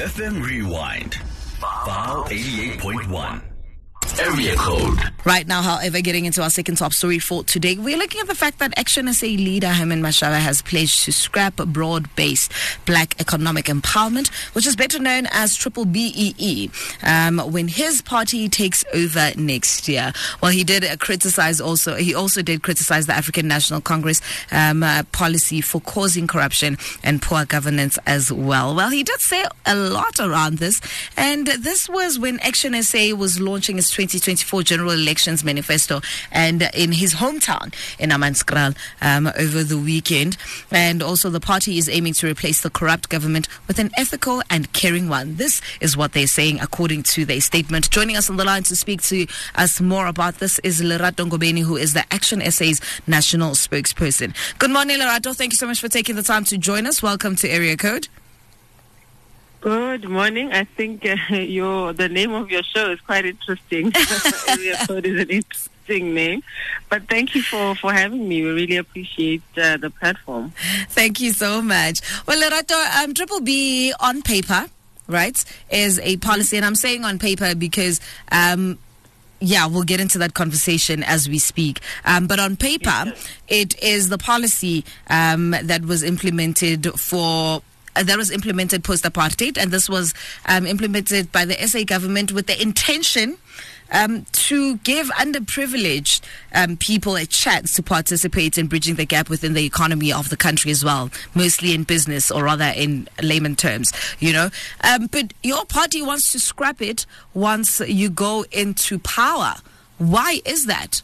FM Rewind. File 88.1. Area code. Right now, however, getting into our second top story for today, we're looking at the fact that Action SA leader Herman Mashaba has pledged to scrap broad based black economic empowerment, which is better known as Triple BEE, um, when his party takes over next year. Well, he did uh, criticize also, he also did criticize the African National Congress um, uh, policy for causing corruption and poor governance as well. Well, he did say a lot around this, and this was when Action SA was launching its 2024 general elections manifesto and in his hometown in Hammanskraal um, over the weekend. And also, the party is aiming to replace the corrupt government with an ethical and caring one. This is what they're saying according to their statement. Joining us on the line to speak to us more about this is Lerato Ngobeni, who is the Action SA's national spokesperson. Good morning, Lerato. Thank you so much for taking the time to join us. Welcome to Area Code. Good morning. I think uh, your the name of your show is quite interesting. Area code is an interesting name, but thank you for for having me. We really appreciate uh, the platform. Thank you so much. Well, Lerato, um, Triple B on paper, right, is a policy, and I'm saying on paper because. Um, yeah, we'll get into that conversation as we speak. Um, but on paper, it is the policy um, that was implemented for that was implemented post apartheid, and this was um, implemented by the SA government with the intention. Um, to give underprivileged um, people a chance to participate in bridging the gap within the economy of the country as well, mostly in business or rather in layman terms, you know. Um, but your party wants to scrap it once you go into power. Why is that?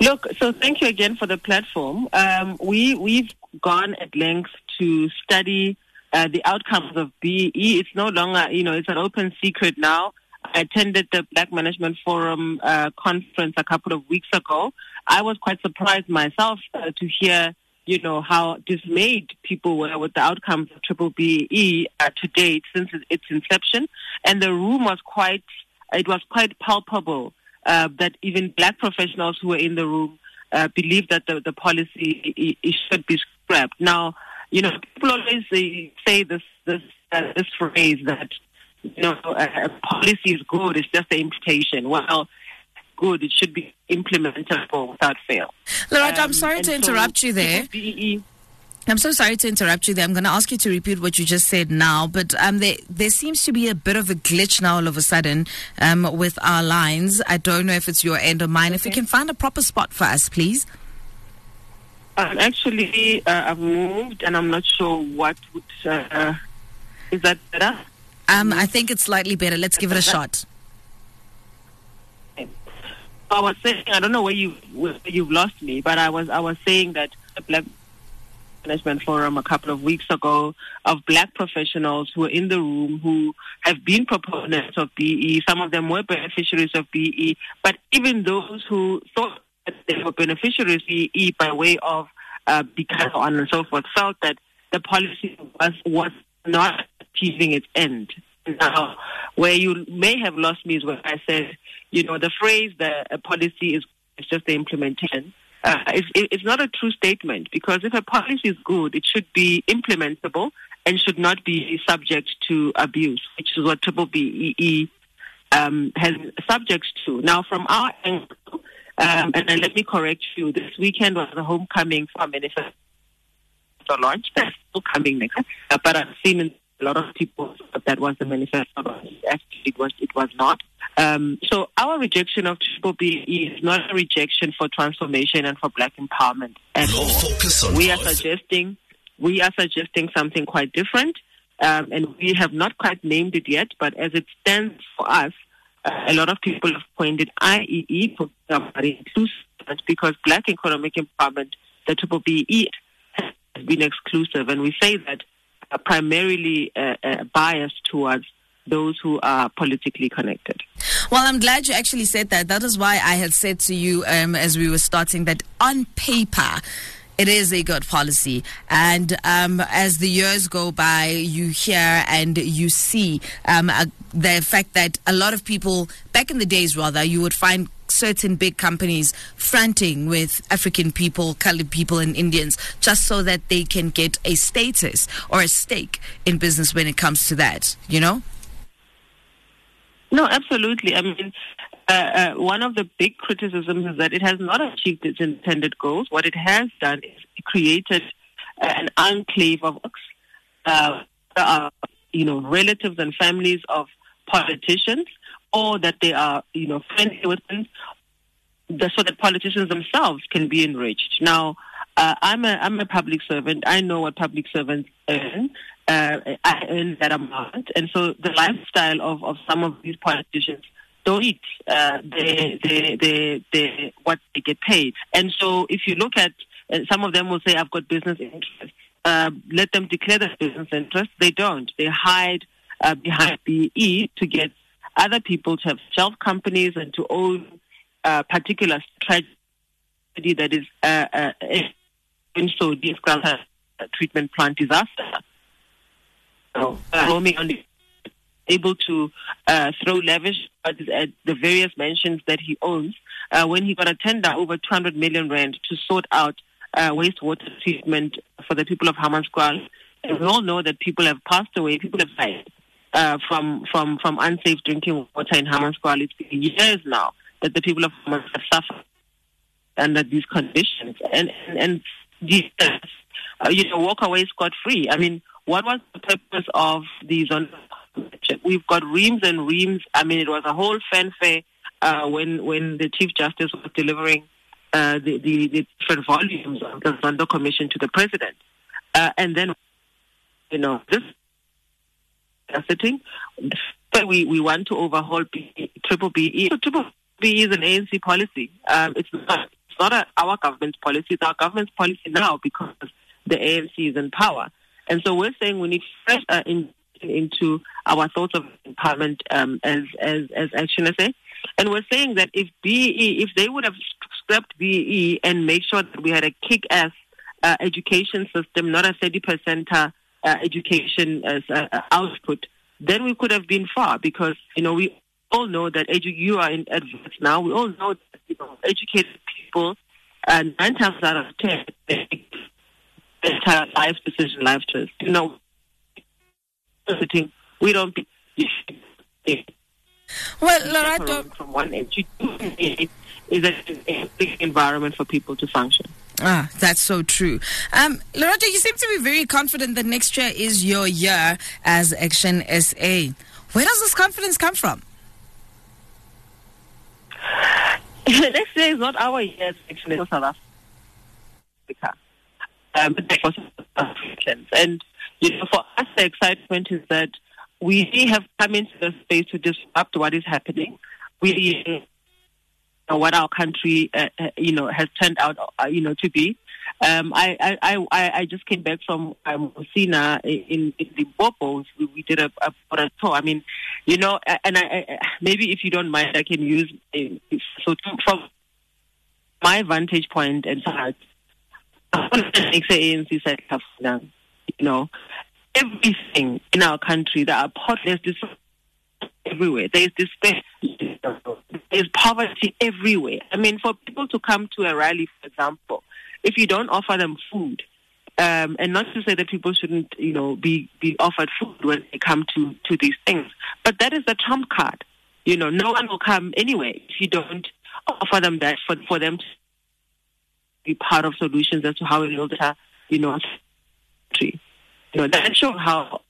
Look, so thank you again for the platform. Um, we we've gone at length to study uh, the outcomes of BE. It's no longer, you know, it's an open secret now. I attended the Black Management Forum uh, conference a couple of weeks ago. I was quite surprised myself uh, to hear, you know, how dismayed people were with the outcomes of Triple BE uh, to date since its inception, and the room was quite, it was quite palpable uh, that even black professionals who were in the room uh, believe that the, the policy should be scrapped. Now, you know, people always say, say this this uh, this phrase that you know a, policy is good, it's just the implementation. Well, good, it should be implementable without fail. Lerato, um, I'm sorry to interrupt so you there. BEE, I'm so sorry to interrupt you there. I'm going to ask you to repeat what you just said now, but um, there, there seems to be a bit of a glitch now all of a sudden um, with our lines. I don't know if it's your end or mine. Okay. If you can find a proper spot for us, please. Um, actually, uh, I've moved, and I'm not sure what would. Uh, is that better? Um, I think it's slightly better. Let's give it a shot. I was saying, I don't know where you where you've lost me, but I was I was saying that the Black Management Forum a couple of weeks ago of black professionals who were in the room who have been proponents of BE. Some of them were beneficiaries of BE, but even those who thought were beneficiaries e by way of uh, because on and so forth felt that the policy was was not achieving its end. Now, where you may have lost me is where I said, you know, the phrase that a policy is, is just the implementation. Uh, it's, it's not a true statement because if a policy is good, it should be implementable and should not be subject to abuse, which is what Triple BEE um, has subject to. Now, from our angle, um, and then let me correct you. This weekend was the homecoming for manifesto launch. That's still coming next. Uh, but I've seen a lot of people that was the manifesto. Actually, it was it was not. Um, so our rejection of Triple B is not a rejection for transformation and for black empowerment at all. We are suggesting we are suggesting something quite different, um, and we have not quite named it yet. But as it stands for us, a lot of people have pointed IEE for inclusive because black economic empowerment, the triple BE, has been exclusive. And we say that uh, primarily uh, uh, biased towards those who are politically connected. Well, I'm glad you actually said that. That is why I had said to you um, as we were starting that on paper, it is a good policy. And um, as the years go by, you hear and you see um, the fact that a lot of people, back in the days rather, you would find certain big companies fronting with African people, colored people, and Indians just so that they can get a status or a stake in business when it comes to that, you know? No, absolutely. I mean, uh, uh, one of the big criticisms is that it has not achieved its intended goals. What it has done is created an enclave of uh, uh, you know, relatives and families of politicians, or that they are, you know, friendly with them, so that politicians themselves can be enriched. Now, uh, I'm a I'm a public servant. I know what public servants earn. Uh, I earn that amount, and so the lifestyle of, of some of these politicians don't eat. Uh, they, they, they, they, what they get paid. And so, if you look at uh, some of them will say, "I've got business interests." Uh, let them declare their business interests. They don't. They hide uh, behind BE to get other people to have shelf companies and to own uh, particular tragedy that is uh, uh, in so this treatment plant disaster. So, uh, only able to uh, throw lavish at the various mansions that he owns uh, when he got a tender over 200 million rand to sort out uh, wastewater treatment for the people of Hammanskraal. And we all know that people have passed away, people have died uh, from, from, from unsafe drinking water in Hammanskraal. It's been years now that the people of Hammanskraal have suffered under these conditions. And, and, and these, uh, you know, walk away scot free. I mean, what was the purpose of these? We've got reams and reams. I mean, it was a whole fanfare uh, when when the Chief Justice was delivering uh, the, the, the, different volumes of the Zondo Commission to the president. Uh, and then, you know, this sitting, but we, we want to overhaul B, triple BE. So triple BE is an ANC policy. Um, it's not, it's not a, our government's policy. It's our government's policy now because the ANC is in power. And so we're saying we need fresh uh, in, into our thoughts of empowerment um, as, as, as Action SA. And we're saying that if BE, if they would have scrapped BE and made sure that we had a kick-ass uh, education system, not a 30% uh, education as uh, output, then we could have been far because, you know, we all know that edu- you are in advance now. We all know that, you know, educated people, uh, nine times out of ten, entire life decision, life choice. You know, we don't be. Well, Lerato. From one end to two is a big environment for people to function. Ah, that's so true. Um, Lerato, you seem to be very confident that next year is your year as Action SA. Where does this confidence come from? next year is not our year as Action SA South Africa. Um, but for South Africans. And, you know, for us, the excitement is that we have come into the space to disrupt what is happening. We what our country, uh, uh, you know, has turned out, uh, you know, to be. Um, I, I, I, I just came back from um, in, in the Bobos. We, we did a, a, a tour. I mean, you know, and I, I, maybe if you don't mind, I can use so from my vantage point and said, you know, everything in our country that are this everywhere. There's despair. There's poverty everywhere. I mean, for people to come to a rally, for example, if you don't offer them food, um, and not to say that people shouldn't, you know, be, be offered food when they come to, to these things, but that is the trump card. You know, no one will come anyway if you don't offer them that for, for them to be part of solutions as to how we build a, you know, country. You know, that shows how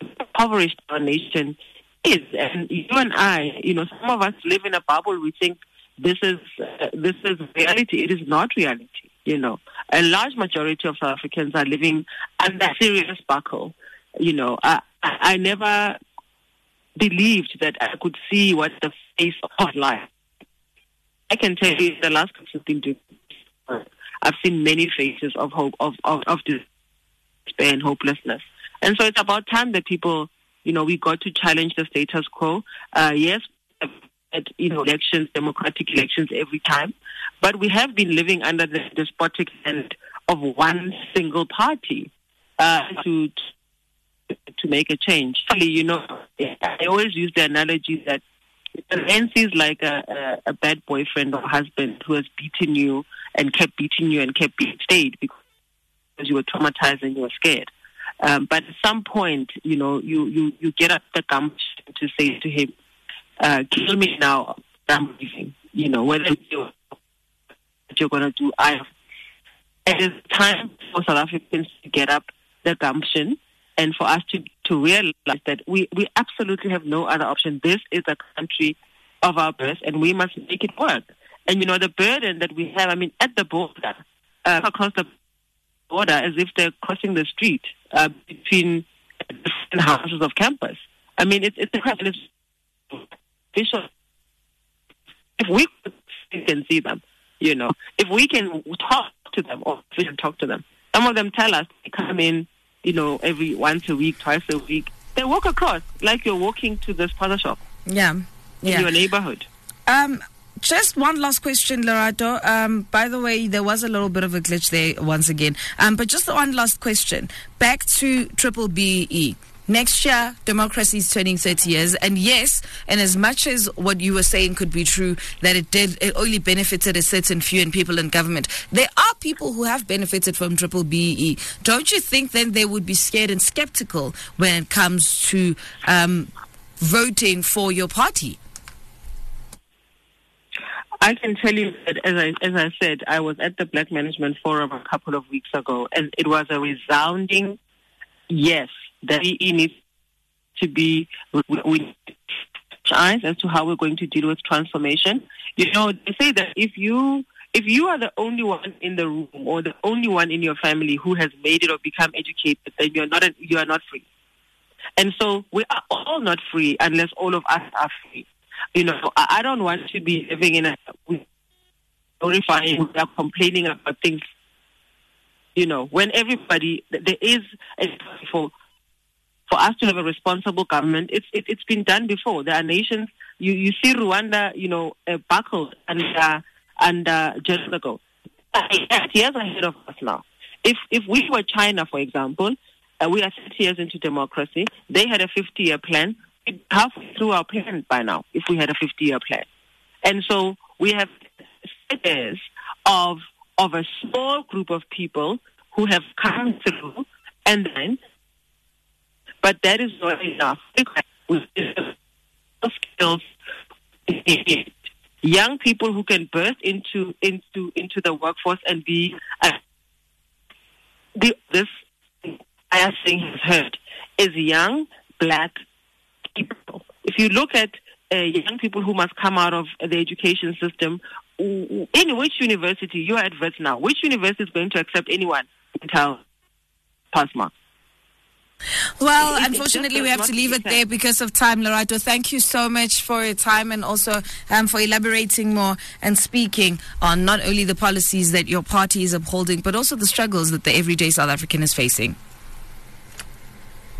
impoverished our nation is. And you and I, you know, some of us live in a bubble. We think this is uh, this is reality. It is not reality. You know, a large majority of South Africans are living under serious buckle. You know, I, I never believed that I could see what the face of life. I can tell you, the last 15 years, I've seen many faces of hope, of, of, of despair and hopelessness. And so it's about time that people you know, we got to challenge the status quo. Uh, yes, at, you know, elections, democratic elections every time, but we have been living under the despotic hand of one single party uh, to to make a change. You know, I always use the analogy that The ANC is like a, a, a bad boyfriend or husband who has beaten you and kept beating you and kept being stayed because you were traumatized and you were scared. Um, but at some point, you know, you, you, you get up the gumption to say to him, uh, kill me now, I'm leaving. You know, whether you're, you're going to do, I It is time for South Africans to get up the gumption and for us to, to realize that we, we absolutely have no other option. This is a country of our birth and we must make it work. And, you know, the burden that we have, I mean, at the border, uh, across the border, as if they're crossing the street uh, between different houses of campus. I mean, it's, it's a. It's If we can see them, you know, if we can talk to them or we can talk to them, some of them tell us they come in you know, every once a week, twice a week. They walk across like you're walking to the spaza shop. Yeah. Yeah. In your neighborhood. Um, just one last question, Lerato. Um, by the way, there was a little bit of a glitch there once again. Um, but just one last question. Back to Triple BE. Next year, democracy is turning 30 years. And yes, and as much as what you were saying could be true, that it did, it only benefited a certain few and people in government, there are people who have benefited from triple BE. Don't you think then they would be scared and skeptical when it comes to um, voting for your party? I can tell you that, as I, as I said, I was at the Black Management Forum a couple of weeks ago, and it was a resounding yes that he needs to be with eyes as to how we're going to deal with transformation. You know, they say that if you if you are the only one in the room or the only one in your family who has made it or become educated, then you're not you are not free. And so we are all not free unless all of us are free. You know, I, I don't want to be living in a glorifying, we are complaining about things. You know, when everybody there is a for for us to have a responsible government. It's it, has been done before. There are nations. You you see Rwanda, you know, uh, buckled under under ago. Years ahead of us now. If if we were China, for example, uh, we are 30 years into democracy. They had a 50-year plan. Halfway through our plan by now, if we had a 50-year plan, and so we have years of of a small group of people who have come through, and then but that is not enough. Skills, young people who can burst into into into the workforce and be uh, the, this I think has heard is young black. If you look at uh, young people who must come out of the education system, in which university you are at now? Which university is going to accept anyone until pass marks? Well, unfortunately, we have to leave it there because of time, Lerato. Thank you so much for your time and also um, for elaborating more and speaking on not only the policies that your party is upholding, but also the struggles that the everyday South African is facing.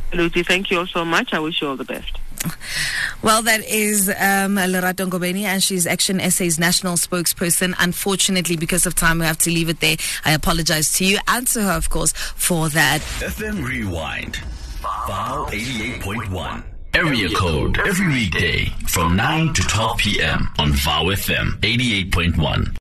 Absolutely. Thank you all so much. I wish you all the best. Well, that is um, Lerato Ngobeni, and she's Action SA's national spokesperson. Unfortunately, because of time, we have to leave it there. I apologize to you and to her, of course, for that. FM Rewind, VOW 88.1. Area code every weekday from 9 to 12 p.m. on VOW FM 88.1.